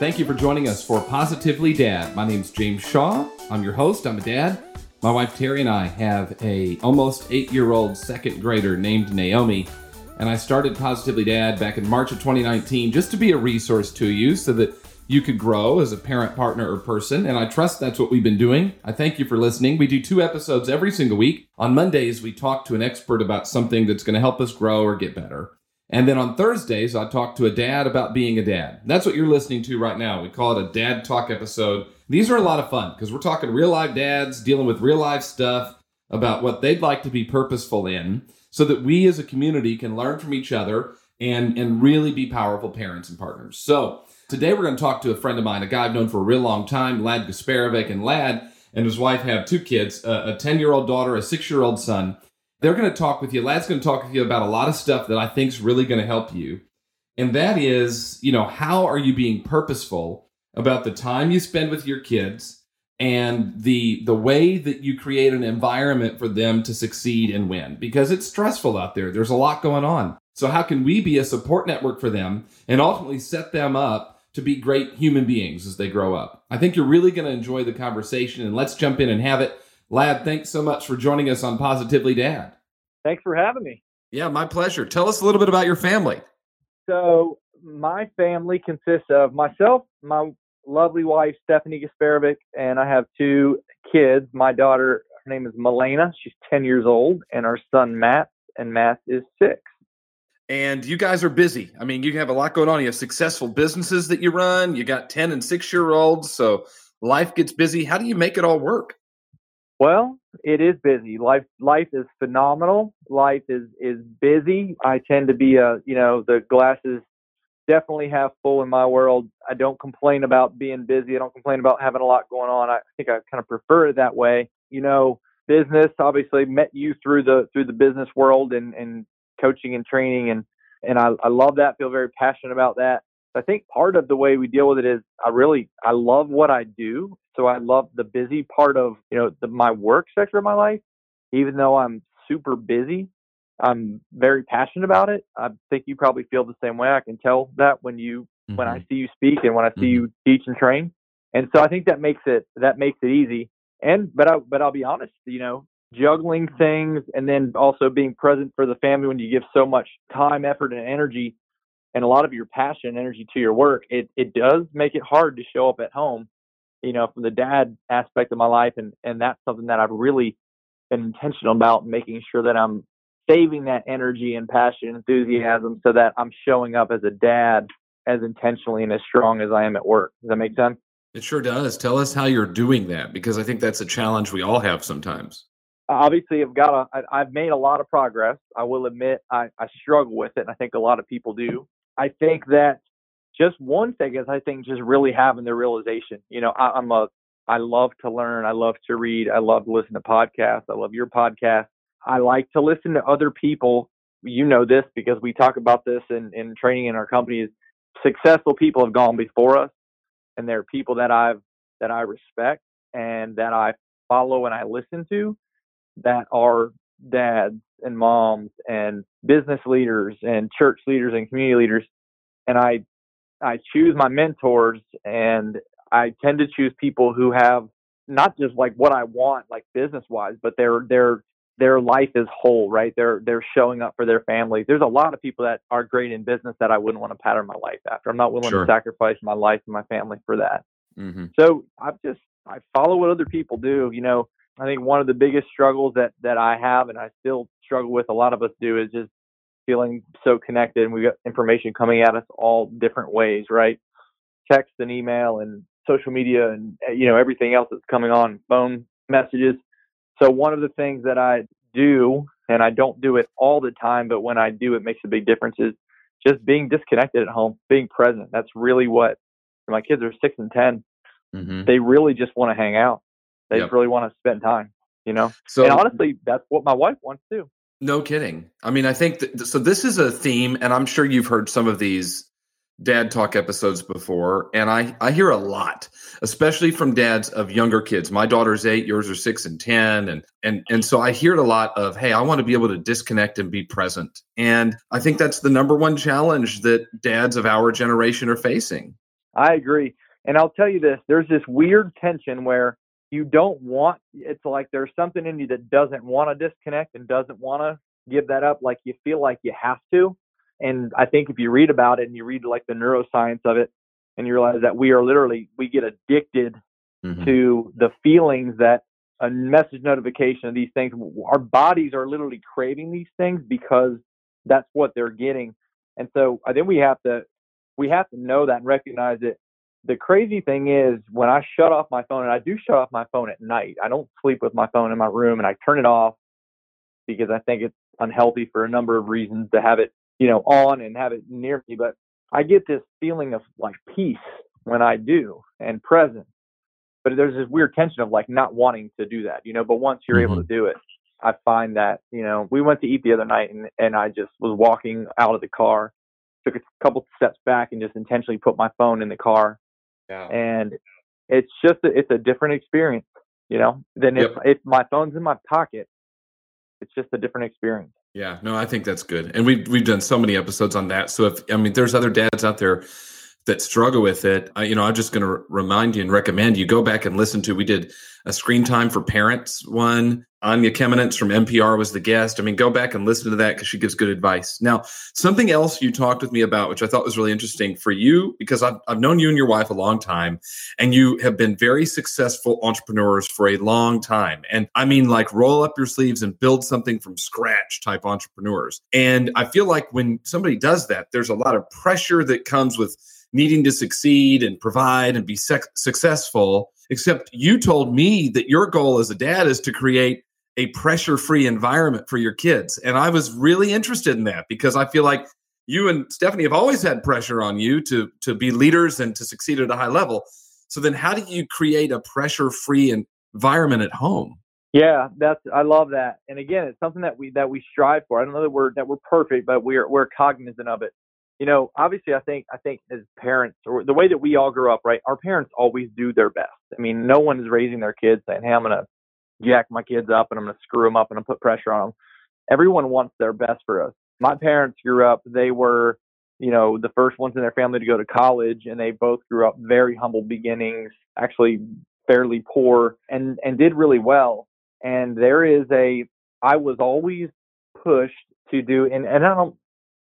Thank you for joining us for Positively Dad. My name's James Shaw. I'm your host. I'm a dad. My wife Terry and I have a almost eight-year-old second grader named Naomi, and I started Positively Dad back in March of 2019 just to be a resource to you so that you could grow as a parent, partner, or person. And I trust that's what we've been doing. I thank you for listening. We do two episodes every single week. On Mondays, we talk to an expert about something that's going to help us grow or get better. And then on Thursdays, I talk to a dad about being a dad. That's what you're listening to right now. We call it a dad talk episode. These are a lot of fun because we're talking real life dads dealing with real life stuff about what they'd like to be purposeful in so that we as a community can learn from each other and, and really be powerful parents and partners. So Today we're going to talk to a friend of mine, a guy I've known for a real long time, Lad Gasparovic. And Lad and his wife have two kids, a 10 year old daughter, a six year old son. They're going to talk with you. Lad's going to talk with you about a lot of stuff that I think is really going to help you. And that is, you know, how are you being purposeful about the time you spend with your kids and the the way that you create an environment for them to succeed and win because it's stressful out there. There's a lot going on. So how can we be a support network for them and ultimately set them up to be great human beings as they grow up. I think you're really going to enjoy the conversation, and let's jump in and have it. Lad, thanks so much for joining us on Positively Dad. Thanks for having me. Yeah, my pleasure. Tell us a little bit about your family. So, my family consists of myself, my lovely wife, Stephanie Gasparovic, and I have two kids. My daughter, her name is Milena. She's 10 years old, and our son, Matt, and Matt is six and you guys are busy. I mean, you have a lot going on. You have successful businesses that you run. You got 10 and 6 year olds, so life gets busy. How do you make it all work? Well, it is busy. Life life is phenomenal. Life is is busy. I tend to be a, you know, the glasses definitely half full in my world. I don't complain about being busy. I don't complain about having a lot going on. I think I kind of prefer it that way. You know, business obviously met you through the through the business world and and coaching and training and and I, I love that feel very passionate about that i think part of the way we deal with it is i really i love what i do so i love the busy part of you know the, my work sector of my life even though i'm super busy i'm very passionate about it i think you probably feel the same way i can tell that when you mm-hmm. when i mm-hmm. see you speak and when i see mm-hmm. you teach and train and so i think that makes it that makes it easy and but i but i'll be honest you know juggling things and then also being present for the family when you give so much time, effort, and energy and a lot of your passion and energy to your work, it, it does make it hard to show up at home, you know, from the dad aspect of my life. And, and that's something that I've really been intentional about making sure that I'm saving that energy and passion and enthusiasm so that I'm showing up as a dad as intentionally and as strong as I am at work. Does that make sense? It sure does. Tell us how you're doing that because I think that's a challenge we all have sometimes obviously I've got a, I've made a lot of progress. I will admit I, I struggle with it, and I think a lot of people do. I think that just one thing is I think just really having the realization. You know, I, I'm a I love to learn. I love to read. I love to listen to podcasts. I love your podcast. I like to listen to other people. You know this because we talk about this in, in training in our companies. Successful people have gone before us, and they're people that I've that I respect and that I follow and I listen to that are dads and moms and business leaders and church leaders and community leaders and i i choose my mentors and i tend to choose people who have not just like what i want like business wise but their their their life is whole right they're they're showing up for their family there's a lot of people that are great in business that i wouldn't want to pattern my life after i'm not willing sure. to sacrifice my life and my family for that mm-hmm. so i've just i follow what other people do you know I think one of the biggest struggles that that I have and I still struggle with a lot of us do is just feeling so connected and we got information coming at us all different ways, right? Text and email and social media and eh, you know everything else that's coming on, phone messages. So one of the things that I do and I don't do it all the time, but when I do it makes a big difference is just being disconnected at home, being present. That's really what my kids are 6 and 10. Mm-hmm. They really just want to hang out they yep. really want to spend time, you know? So, and honestly, that's what my wife wants too. No kidding. I mean, I think that, so. This is a theme, and I'm sure you've heard some of these dad talk episodes before and i i hear a lot especially from dads of younger kids my daughter's eight yours are six and ten and and and so i hear it a lot of hey i want to be able to disconnect and be present and i think that's the number one challenge that dads of our generation are facing I agree. And I'll tell you this there's this weird tension where you don't want, it's like there's something in you that doesn't want to disconnect and doesn't want to give that up. Like you feel like you have to. And I think if you read about it and you read like the neuroscience of it, and you realize that we are literally, we get addicted mm-hmm. to the feelings that a message notification of these things, our bodies are literally craving these things because that's what they're getting. And so I think we have to, we have to know that and recognize it the crazy thing is when I shut off my phone, and I do shut off my phone at night. I don't sleep with my phone in my room, and I turn it off because I think it's unhealthy for a number of reasons to have it, you know, on and have it near me. But I get this feeling of like peace when I do and presence. But there's this weird tension of like not wanting to do that, you know. But once you're mm-hmm. able to do it, I find that you know we went to eat the other night, and and I just was walking out of the car, took a couple steps back, and just intentionally put my phone in the car yeah. And it's just a, it's a different experience, you know, than yep. if if my phone's in my pocket. It's just a different experience. Yeah, no, I think that's good, and we've we've done so many episodes on that. So if I mean, there's other dads out there that struggle with it, I, you know, I'm just going to remind you and recommend you go back and listen to. We did a screen time for parents one. Anya Kamenetz from NPR was the guest. I mean, go back and listen to that because she gives good advice. Now, something else you talked with me about, which I thought was really interesting for you, because I've, I've known you and your wife a long time, and you have been very successful entrepreneurs for a long time. And I mean, like roll up your sleeves and build something from scratch type entrepreneurs. And I feel like when somebody does that, there's a lot of pressure that comes with needing to succeed and provide and be sec- successful. Except you told me that your goal as a dad is to create a pressure free environment for your kids. And I was really interested in that because I feel like you and Stephanie have always had pressure on you to, to be leaders and to succeed at a high level. So then how do you create a pressure free environment at home? Yeah, that's I love that. And again, it's something that we that we strive for. I don't know the word that we're perfect, but we're we're cognizant of it you know, obviously, I think I think as parents, or the way that we all grew up, right? Our parents always do their best. I mean, no one is raising their kids saying, "Hey, I'm gonna jack my kids up and I'm gonna screw them up and I'm put pressure on them." Everyone wants their best for us. My parents grew up; they were, you know, the first ones in their family to go to college, and they both grew up very humble beginnings, actually fairly poor, and and did really well. And there is a, I was always pushed to do, and and I don't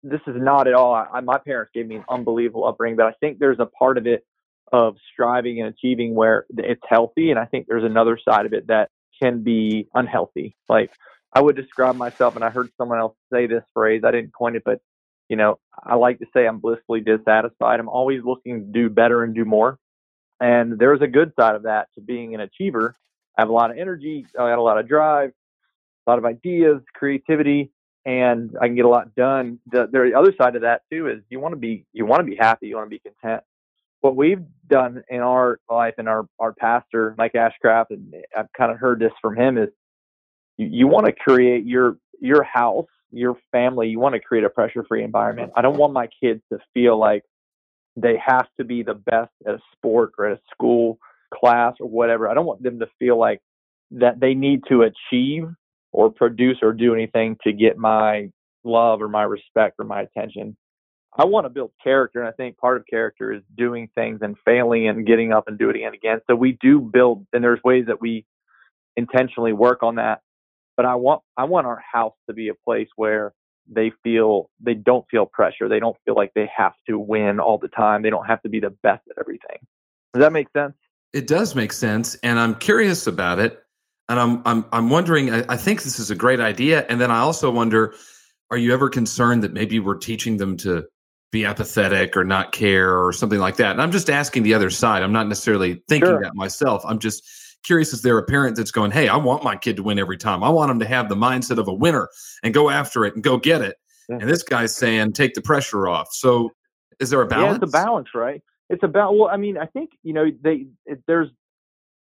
this is not at all. I, my parents gave me an unbelievable upbringing, but I think there's a part of it of striving and achieving where it's healthy, and I think there's another side of it that can be unhealthy. Like I would describe myself, and I heard someone else say this phrase. I didn't coin it, but you know, I like to say I'm blissfully dissatisfied. I'm always looking to do better and do more. And there's a good side of that to being an achiever. I have a lot of energy. I got a lot of drive, a lot of ideas, creativity, and I can get a lot done. The, the other side of that too is you want to be you want to be happy, you want to be content. What we've done in our life and our our pastor Mike Ashcraft, and I've kind of heard this from him is you, you want to create your your house, your family. You want to create a pressure free environment. I don't want my kids to feel like they have to be the best at a sport or at a school class or whatever. I don't want them to feel like that they need to achieve or produce or do anything to get my love or my respect or my attention. I want to build character, and I think part of character is doing things and failing and getting up and doing it again. So we do build, and there's ways that we intentionally work on that. But I want I want our house to be a place where they feel they don't feel pressure. They don't feel like they have to win all the time. They don't have to be the best at everything. Does that make sense? It does make sense, and I'm curious about it and I'm I'm I'm wondering. I, I, think this is a great idea, and then I also wonder: Are you ever concerned that maybe we're teaching them to be apathetic or not care or something like that? And I'm just asking the other side. I'm not necessarily thinking sure. that myself. I'm just curious: Is there a parent that's going, "Hey, I want my kid to win every time. I want them to have the mindset of a winner and go after it and go get it." Yeah. And this guy's saying, "Take the pressure off." So, is there a balance? Yeah, it's a balance, right? It's about well, I mean, I think you know they it, there's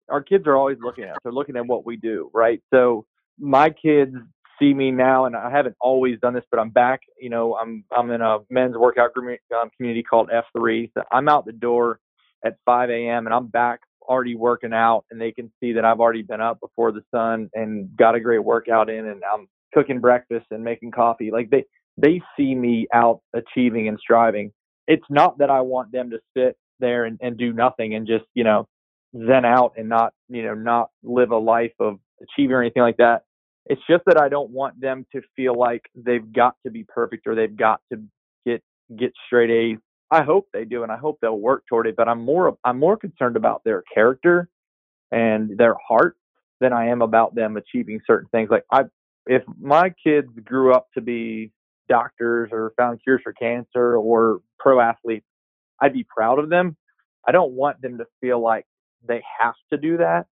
our kids are always looking at us. They're looking at what we do, right? So my kids see me now, and I haven't always done this, but I'm back. You know, I'm I'm in a men's workout um, community called F3. So I'm out the door at 5 a.m. and I'm back already working out, and they can see that I've already been up before the sun and got a great workout in, and I'm cooking breakfast and making coffee. Like they they see me out achieving and striving. It's not that I want them to sit there and, and do nothing and just, you know, zen out and not, you know, not live a life of achieving or anything like that. It's just that I don't want them to feel like they've got to be perfect or they've got to get get straight A's. I hope they do and I hope they'll work toward it, but I'm more I'm more concerned about their character and their heart than I am about them achieving certain things. Like I if my kids grew up to be doctors or found cures for cancer or pro athletes, I'd be proud of them. I don't want them to feel like they have to do that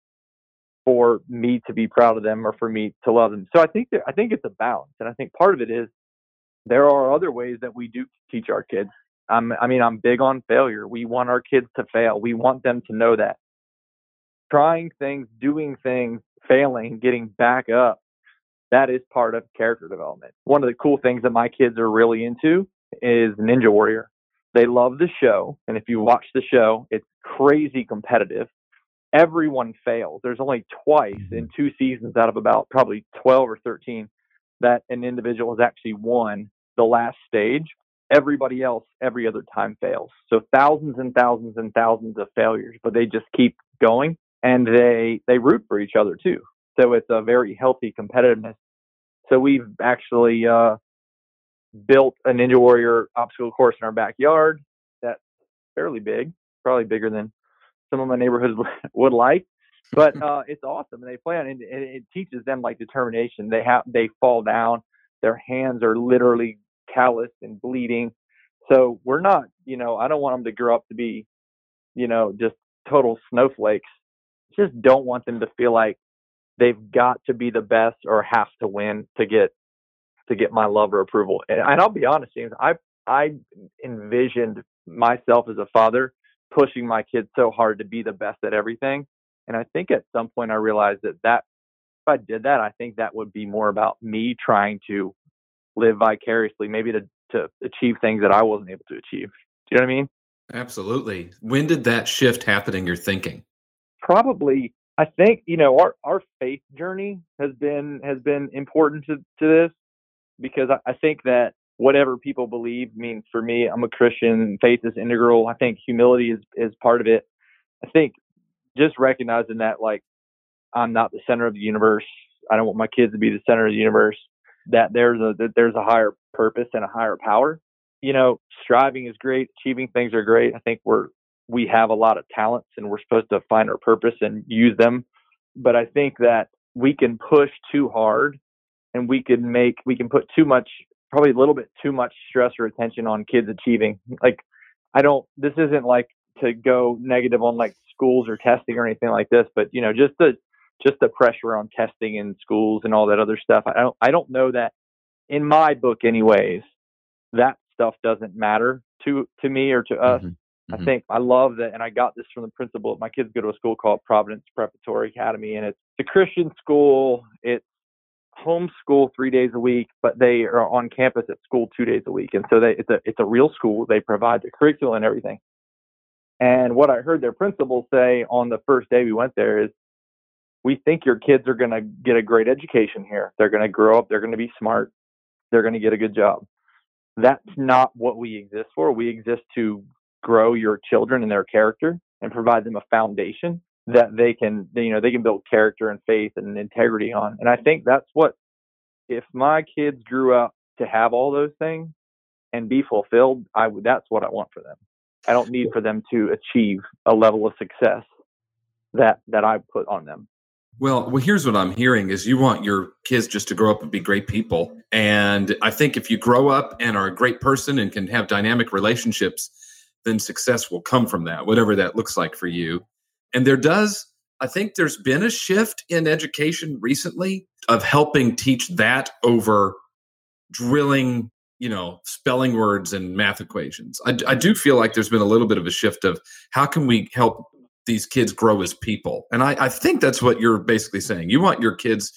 for me to be proud of them or for me to love them. So I think that, I think it's a balance, and I think part of it is there are other ways that we do teach our kids. I'm, I mean, I'm big on failure. We want our kids to fail. We want them to know that trying things, doing things, failing, getting back up. That is part of character development. One of the cool things that my kids are really into is Ninja Warrior. They love the show, and if you watch the show, it's crazy competitive everyone fails. There's only twice mm-hmm. in two seasons out of about probably 12 or 13 that an individual has actually won the last stage. Everybody else, every other time fails. So thousands and thousands and thousands of failures, but they just keep going and they they root for each other too. So it's a very healthy competitiveness. So we've actually uh, built a Ninja Warrior obstacle course in our backyard that's fairly big, probably bigger than some of my neighborhoods would like. But uh, it's awesome, and they play on it, and it teaches them like determination. They have they fall down, their hands are literally calloused and bleeding. So we're not, you know, I don't want them to grow up to be, you know, just total snowflakes. Just don't want them to feel like they've got to be the best or have to win to get to get my love or approval. And, and I'll be honest, James, I I envisioned myself as a father pushing my kids so hard to be the best at everything. And I think at some point I realized that that if I did that, I think that would be more about me trying to live vicariously, maybe to to achieve things that I wasn't able to achieve. Do you know what I mean? Absolutely. When did that shift happen in your thinking? Probably I think, you know, our, our faith journey has been has been important to, to this because I, I think that whatever people believe means for me i'm a christian faith is integral. I think humility is is part of it. I think just recognizing that like i'm not the center of the universe i don't want my kids to be the center of the universe that there's a that there's a higher purpose and a higher power. You know striving is great achieving things are great. I think we're we have a lot of talents and we're supposed to find our purpose and use them. But i think that we can push too hard and we can make we can put too much probably a little bit too much stress or attention on kids achieving. Like, I don't, this isn't like to go negative on like schools or testing or anything like this, but you know, just the, just the pressure on testing in schools and all that other stuff. I don't, I don't know that in my book anyways, that stuff doesn't matter to, to me or to us. Mm-hmm. I mm-hmm. think I love that. And I got this from the principal. My kids go to a school called Providence Preparatory Academy and it's a Christian school. It's homeschool three days a week, but they are on campus at school two days a week, and so they, it's a it's a real school. They provide the curriculum and everything. And what I heard their principal say on the first day we went there is, we think your kids are going to get a great education here. They're going to grow up. They're going to be smart. They're going to get a good job. That's not what we exist for. We exist to grow your children and their character and provide them a foundation that they can you know they can build character and faith and integrity on and i think that's what if my kids grew up to have all those things and be fulfilled i would that's what i want for them i don't need for them to achieve a level of success that that i put on them well, well, here's what I'm hearing is you want your kids just to grow up and be great people. And I think if you grow up and are a great person and can have dynamic relationships, then success will come from that, whatever that looks like for you. And there does, I think there's been a shift in education recently of helping teach that over drilling, you know, spelling words and math equations. I, I do feel like there's been a little bit of a shift of how can we help these kids grow as people? And I, I think that's what you're basically saying. You want your kids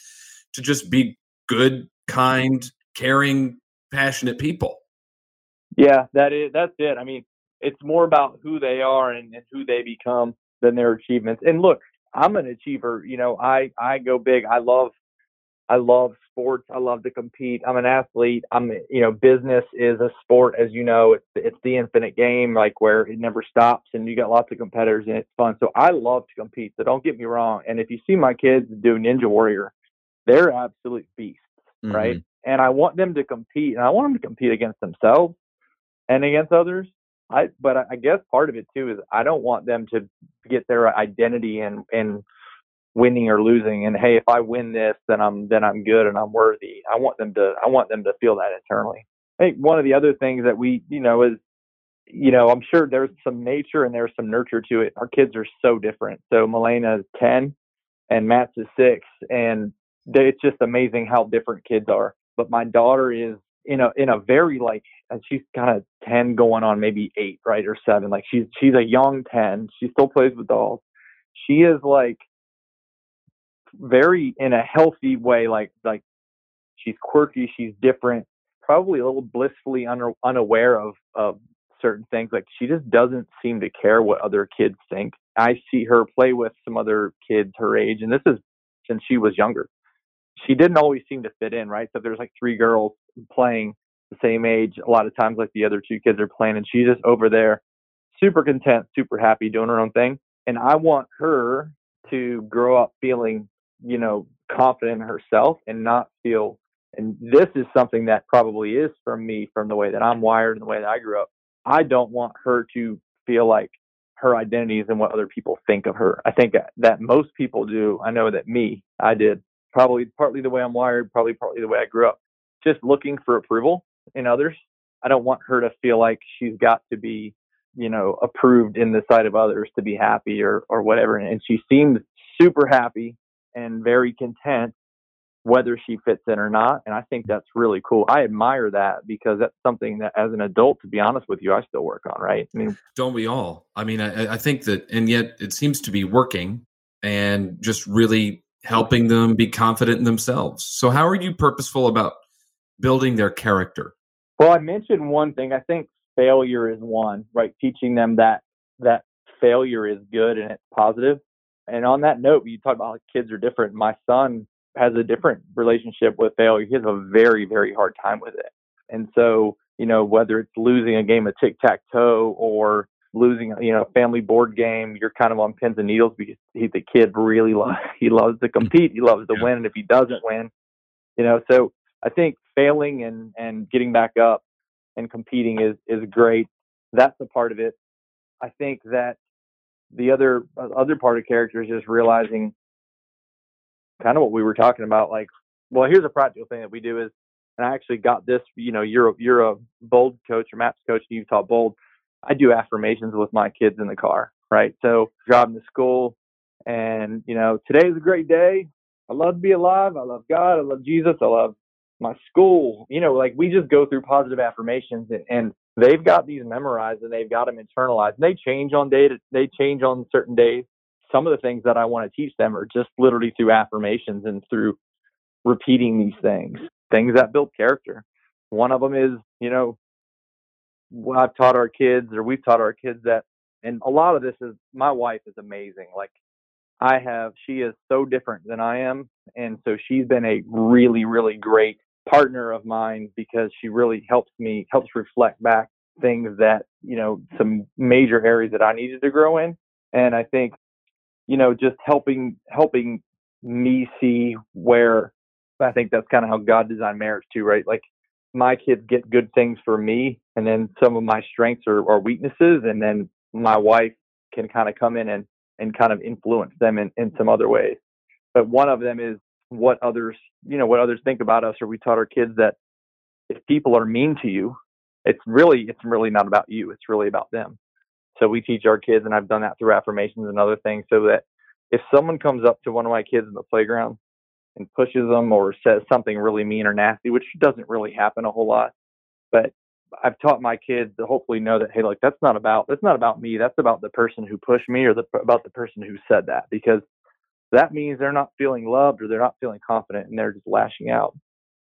to just be good, kind, caring, passionate people. Yeah, that is that's it. I mean, it's more about who they are and, and who they become than their achievements. And look, I'm an achiever. You know, I I go big. I love I love sports. I love to compete. I'm an athlete. I'm, you know, business is a sport, as you know. It's it's the infinite game, like where it never stops, and you got lots of competitors, and it's fun. So I love to compete. So don't get me wrong. And if you see my kids do Ninja Warrior, they're absolute beasts, mm-hmm. right? And I want them to compete, and I want them to compete against themselves and against others. I, but I guess part of it too is I don't want them to get their identity and and winning or losing and hey if i win this then i'm then i'm good and i'm worthy. I want them to i want them to feel that internally. I think one of the other things that we you know is you know i'm sure there's some nature and there's some nurture to it. Our kids are so different. So Milena is 10 and matt's is 6 and they, it's just amazing how different kids are. But my daughter is in a in a very like and she's kind of 10 going on maybe 8 right or 7 like she's she's a young 10 she still plays with dolls. She is like very in a healthy way like like she's quirky she's different probably a little blissfully un- unaware of of certain things like she just doesn't seem to care what other kids think. I see her play with some other kids her age and this is since she was younger. She didn't always seem to fit in right? So there's like three girls playing the same age a lot of times like the other two kids are playing and she's just over there super content super happy doing her own thing and i want her to grow up feeling you know, confident in herself and not feel and this is something that probably is from me from the way that I'm wired and the way that I grew up. I don't want her to feel like her identity is in what other people think of her. I think that most people do. I know that me, I did. Probably partly the way I'm wired, probably partly the way I grew up. Just looking for approval in others. I don't want her to feel like she's got to be, you know, approved in the sight of others to be happy or or whatever. And she seemed super happy and very content whether she fits in or not. And I think that's really cool. I admire that because that's something that, as an adult, to be honest with you, I still work on. Right? I mean, don't we all? I mean, I, I think that, and yet it seems to be working and just really helping them be confident in themselves. So, how are you purposeful about building their character? Well, I mentioned one thing. I think failure is one. Right? Teaching them that that failure is good and it's positive. and on that note, you talk about kids are different. My son has a different relationship with failure. He has a very, very hard time with it. And so, you know, whether it's losing a game of tic tac toe or losing, you know, a family board game, you're kind of on pins and needles because he, the kid really loves, he loves to compete. He loves to win. And if he doesn't win, you know, so I think failing and, and getting back up and competing is, is great. That's a part of it. I think that the other uh, other part of character is just realizing kind of what we were talking about. Like, well, here's a practical thing that we do is, and I actually got this. You know, you're a, you're a bold coach or maps coach, and you taught bold. I do affirmations with my kids in the car, right? So driving to school, and you know, today is a great day. I love to be alive. I love God. I love Jesus. I love my school. You know, like we just go through positive affirmations, and, and they've got these memorized and they've got them internalized. And they change on day to, they change on certain days. Some of the things that I want to teach them are just literally through affirmations and through repeating these things, things that build character. One of them is, you know, what I've taught our kids or we've taught our kids that, and a lot of this is my wife is amazing. Like I have, she is so different than I am. And so she's been a really, really great partner of mine because she really helps me helps reflect back things that you know some major areas that I needed to grow in. And I think you know just helping helping me see where I think that's kind of how God designed marriage too right? Like my kids get good things for me and then some of my strengths or, are weaknesses and then my wife can kind of come in and and kind of influence them in, in some other ways. But one of them is what others you know what others think about us or we taught our kids that if people are mean to you it's really it's really not about you it's really about them. So we teach our kids and i've done that through affirmations and other things so that if someone comes up to one of my kids in the playground and pushes them or says something really mean or nasty which doesn't really happen a whole lot but i've taught my kids to hopefully know that hey like that's not about that's not about me that's about the person who pushed me or the, about the person who said that because that means they're not feeling loved or they're not feeling confident and they're just lashing out.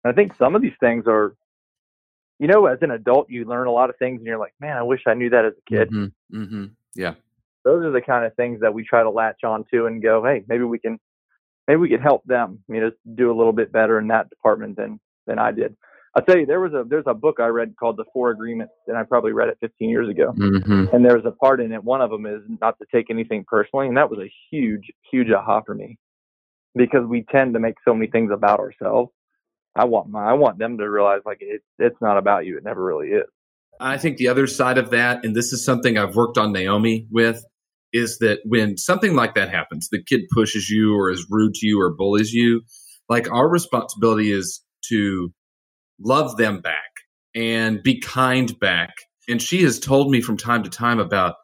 And I think some of these things are, you know, as an adult, you learn a lot of things and you're like, man, I wish I knew that as a kid. Mm-hmm. Mm-hmm. Yeah. Those are the kind of things that we try to latch on to and go, hey, maybe we can maybe we could help them, you know, do a little bit better in that department than than I did. I'll tell you, there was a there's a book I read called The Four Agreements, and I probably read it 15 years ago. Mm-hmm. And there's a part in it. One of them is not to take anything personally, and that was a huge, huge aha for me, because we tend to make so many things about ourselves. I want my I want them to realize like it's it's not about you. It never really is. I think the other side of that, and this is something I've worked on Naomi with, is that when something like that happens, the kid pushes you or is rude to you or bullies you, like our responsibility is to love them back and be kind back. And she has told me from time to time about,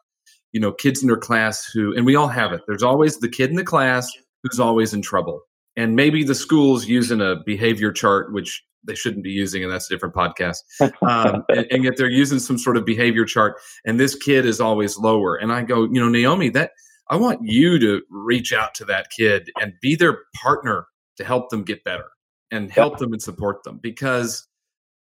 you know, kids in her class who, and we all have it. There's always the kid in the class who's always in trouble. And maybe the school's using a behavior chart, which they shouldn't be using, and that's a different podcast. Um, and, and, yet they're using some sort of behavior chart, and this kid is always lower. And I go, you know, Naomi, that I want you to reach out to that kid and be their partner to help them get better and help them and support them because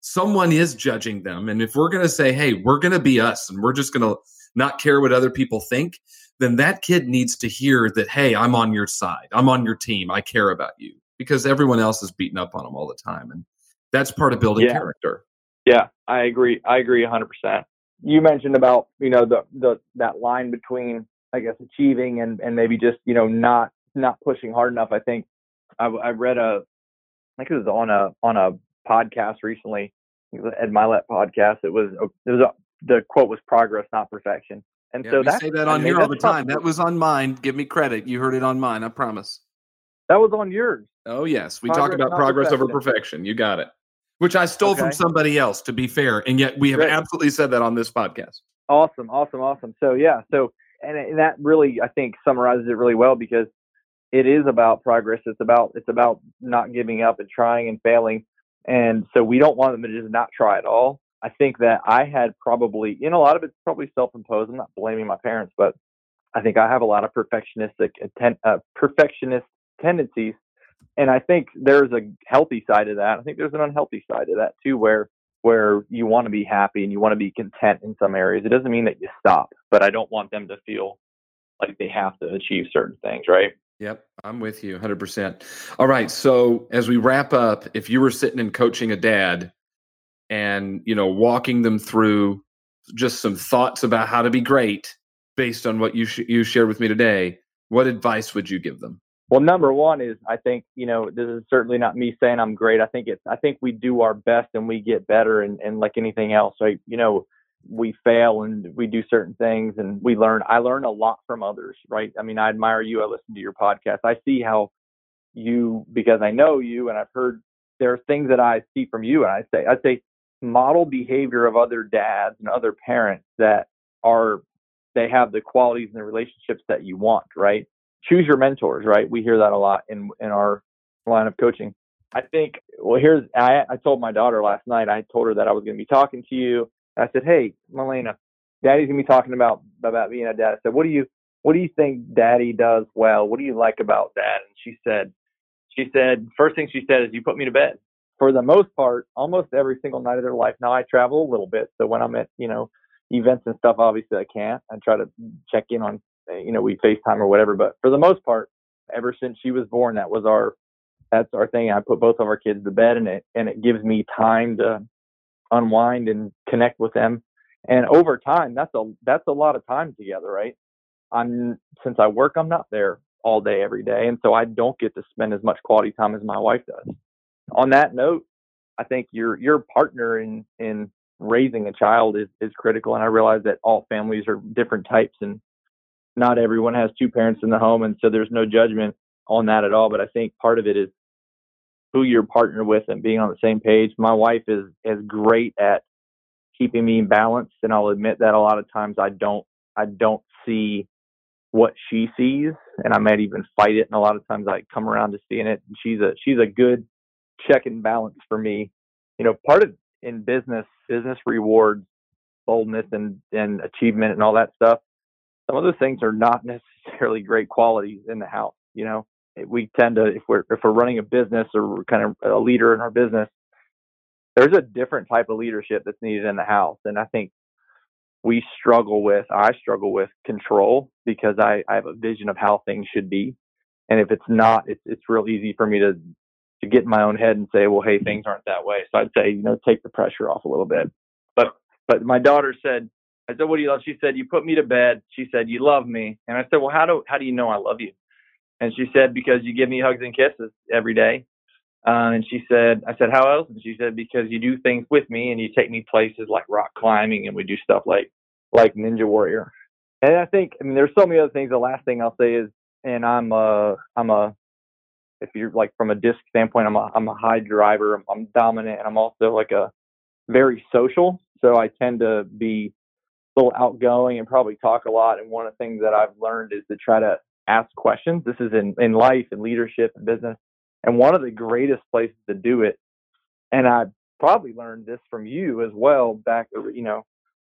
someone is judging them. And if we're going to say, hey, we're going to be us and we're just going to not care what other people think, then that kid needs to hear that, hey, I'm on your side. I'm on your team. I care about you because everyone else is beating up on them all the time. And that's part of building yeah. character. Yeah, I agree. I agree 100%. You mentioned about, you know, the, the, that line between, I guess, achieving and, and maybe just, you know, not, not pushing hard enough. I think I, I read a, I think it was on a, on a podcast recently, Ed Mylett podcast. It was, it was a, the quote was progress, not perfection. And yeah, so that say that on I mean, here all the time. That was on mine. Give me credit. You heard it on mine. I promise. That was on yours. Oh yes, we progress, talk about progress perfection. over perfection. You got it which I stole okay. from somebody else, to be fair. And yet we have Great. absolutely said that on this podcast. Awesome, awesome, awesome. So, yeah, so, and, and that really, I think, summarizes it really well because it is about progress. It's about, it's about not giving up and trying and failing. And so we don't want them to just not try at all. I think that I had probably, you know, a lot of it's probably self-imposed. I'm not blaming my parents, but I think I have a lot of perfectionistic, uh, perfectionist tendencies and I think there's a healthy side of that. I think there's an unhealthy side of that too, where where you want to be happy and you want to be content in some areas. It doesn't mean that you stop, but I don't want them to feel like they have to achieve certain things, right? Yep, I'm with you 100%. All right, so as we wrap up, if you were sitting and coaching a dad and, you know, walking them through just some thoughts about how to be great based on what you sh- you shared with me today, what advice would you give them? Well, number one is I think you know this is certainly not me saying I'm great. I think it's I think we do our best and we get better and, and like anything else, right? You know, we fail and we do certain things and we learn. I learn a lot from others, right? I mean, I admire you. I listen to your podcast. I see how you because I know you and I've heard there are things that I see from you and I say I say model behavior of other dads and other parents that are they have the qualities and the relationships that you want, right? choose your mentors, right? We hear that a lot in in our line of coaching. I think well here's I I told my daughter last night, I told her that I was gonna be talking to you. I said, Hey, Milena, Daddy's gonna be talking about about being a dad. I said, What do you what do you think daddy does well? What do you like about dad? And she said she said first thing she said is you put me to bed. For the most part, almost every single night of their life. Now I travel a little bit, so when I'm at, you know, events and stuff, obviously I can't. I try to check in on you know, we FaceTime or whatever. But for the most part, ever since she was born, that was our that's our thing. I put both of our kids to bed, and it and it gives me time to unwind and connect with them. And over time, that's a that's a lot of time together, right? I'm since I work, I'm not there all day every day, and so I don't get to spend as much quality time as my wife does. On that note, I think your your partner in in raising a child is is critical, and I realize that all families are different types, and not everyone has two parents in the home, and so there's no judgment on that at all. But I think part of it is who you're partnered with and being on the same page. My wife is is great at keeping me balanced, and I'll admit that a lot of times I don't I don't see what she sees, and I might even fight it. And a lot of times I come around to seeing it. And she's a she's a good check and balance for me. You know, part of in business, business rewards boldness and and achievement and all that stuff some of those things are not necessarily great qualities in the house. You know, we tend to if we're if we're running a business or we're kind of a leader in our business, there's a different type of leadership that's needed in the house, and I think we struggle with I struggle with control because I, I have a vision of how things should be. And if it's not, it's it's real easy for me to to get in my own head and say, well, hey, things aren't that way. So I'd say, you know, take the pressure off a little bit. But but my daughter said, I said, what do you love? She said, you put me to bed. She said, you love me. And I said, well, how do how do you know I love you? And she said, because you give me hugs and kisses every day. Uh, and she said, I said, how else? And she said, because you do things with me and you take me places like rock climbing and we do stuff like like Ninja Warrior. And I think, I mean, there's so many other things. The last thing I'll say is, and I'm a, I'm a, if you're like from a disc standpoint, I'm a, I'm a high driver. I'm, I'm dominant, and I'm also like a very social. So I tend to be a little outgoing and probably talk a lot. And one of the things that I've learned is to try to ask questions. This is in, in life and leadership and business. And one of the greatest places to do it, and I probably learned this from you as well back, you know,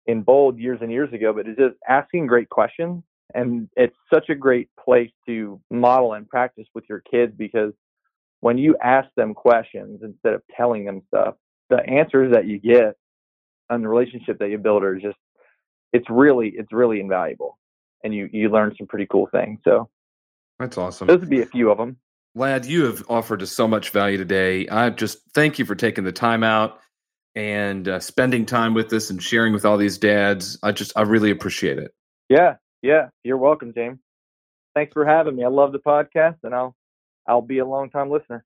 in bold years and years ago, but it's just asking great questions. And it's such a great place to model and practice with your kids because when you ask them questions instead of telling them stuff, the answers that you get and the relationship that you build are just it's really it's really invaluable and you you learn some pretty cool things so. That's awesome. Those would be a few of them lad you have offered us so much value today. I just thank you for taking the time out and uh, spending time with us and sharing with all these dads. I just i really appreciate it. Yeah yeah. You're welcome james. Thanks for having me. I love the podcast and i'll i'll be a long time listener.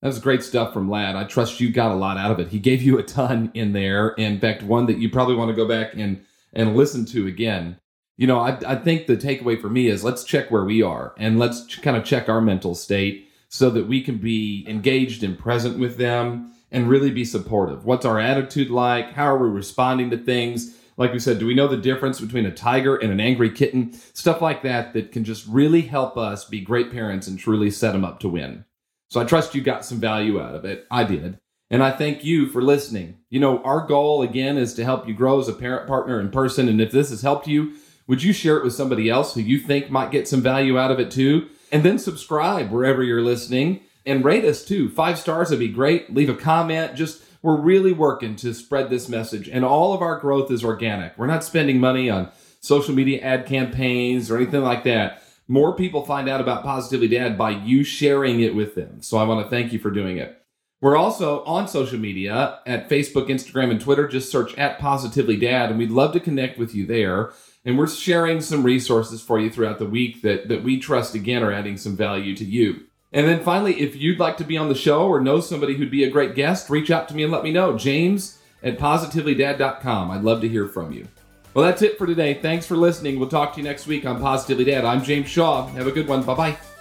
That was great stuff from Lad. I trust you got a lot out of it. He gave you a ton in there. In fact, one that you probably want to go back and and listen to again. You know, I, I think the takeaway for me is let's check where we are and let's ch- kind of check our mental state so that we can be engaged and present with them and really be supportive. What's our attitude like? How are we responding to things? Like we said, do we know the difference between a tiger and an angry kitten? Stuff like that that can just really help us be great parents and truly set them up to win. So I trust you got some value out of it. I did. And I thank you for listening. You know, our goal again is to help you grow as a parent partner in person. And if this has helped you, would you share it with somebody else who you think might get some value out of it too? And then subscribe wherever you're listening and rate us too. Five stars would be great. Leave a comment. Just, we're really working to spread this message. And all of our growth is organic. We're not spending money on social media ad campaigns or anything like that more people find out about Positively Dad by you sharing it with them. So I want to thank you for doing it. We're also on social media at Facebook, Instagram, and Twitter. Just search at Positively Dad, and we'd love to connect with you there. And we're sharing some resources for you throughout the week that, that we trust again are adding some value to you. And then finally, if you'd like to be on the show or know somebody who'd be a great guest, reach out to me and let me know. James at positivelydad.com. I'd love to hear from you. Well, that's it for today. Thanks for listening. We'll talk to you next week on Positively Dad. I'm James Shaw. Have a good one. Bye bye.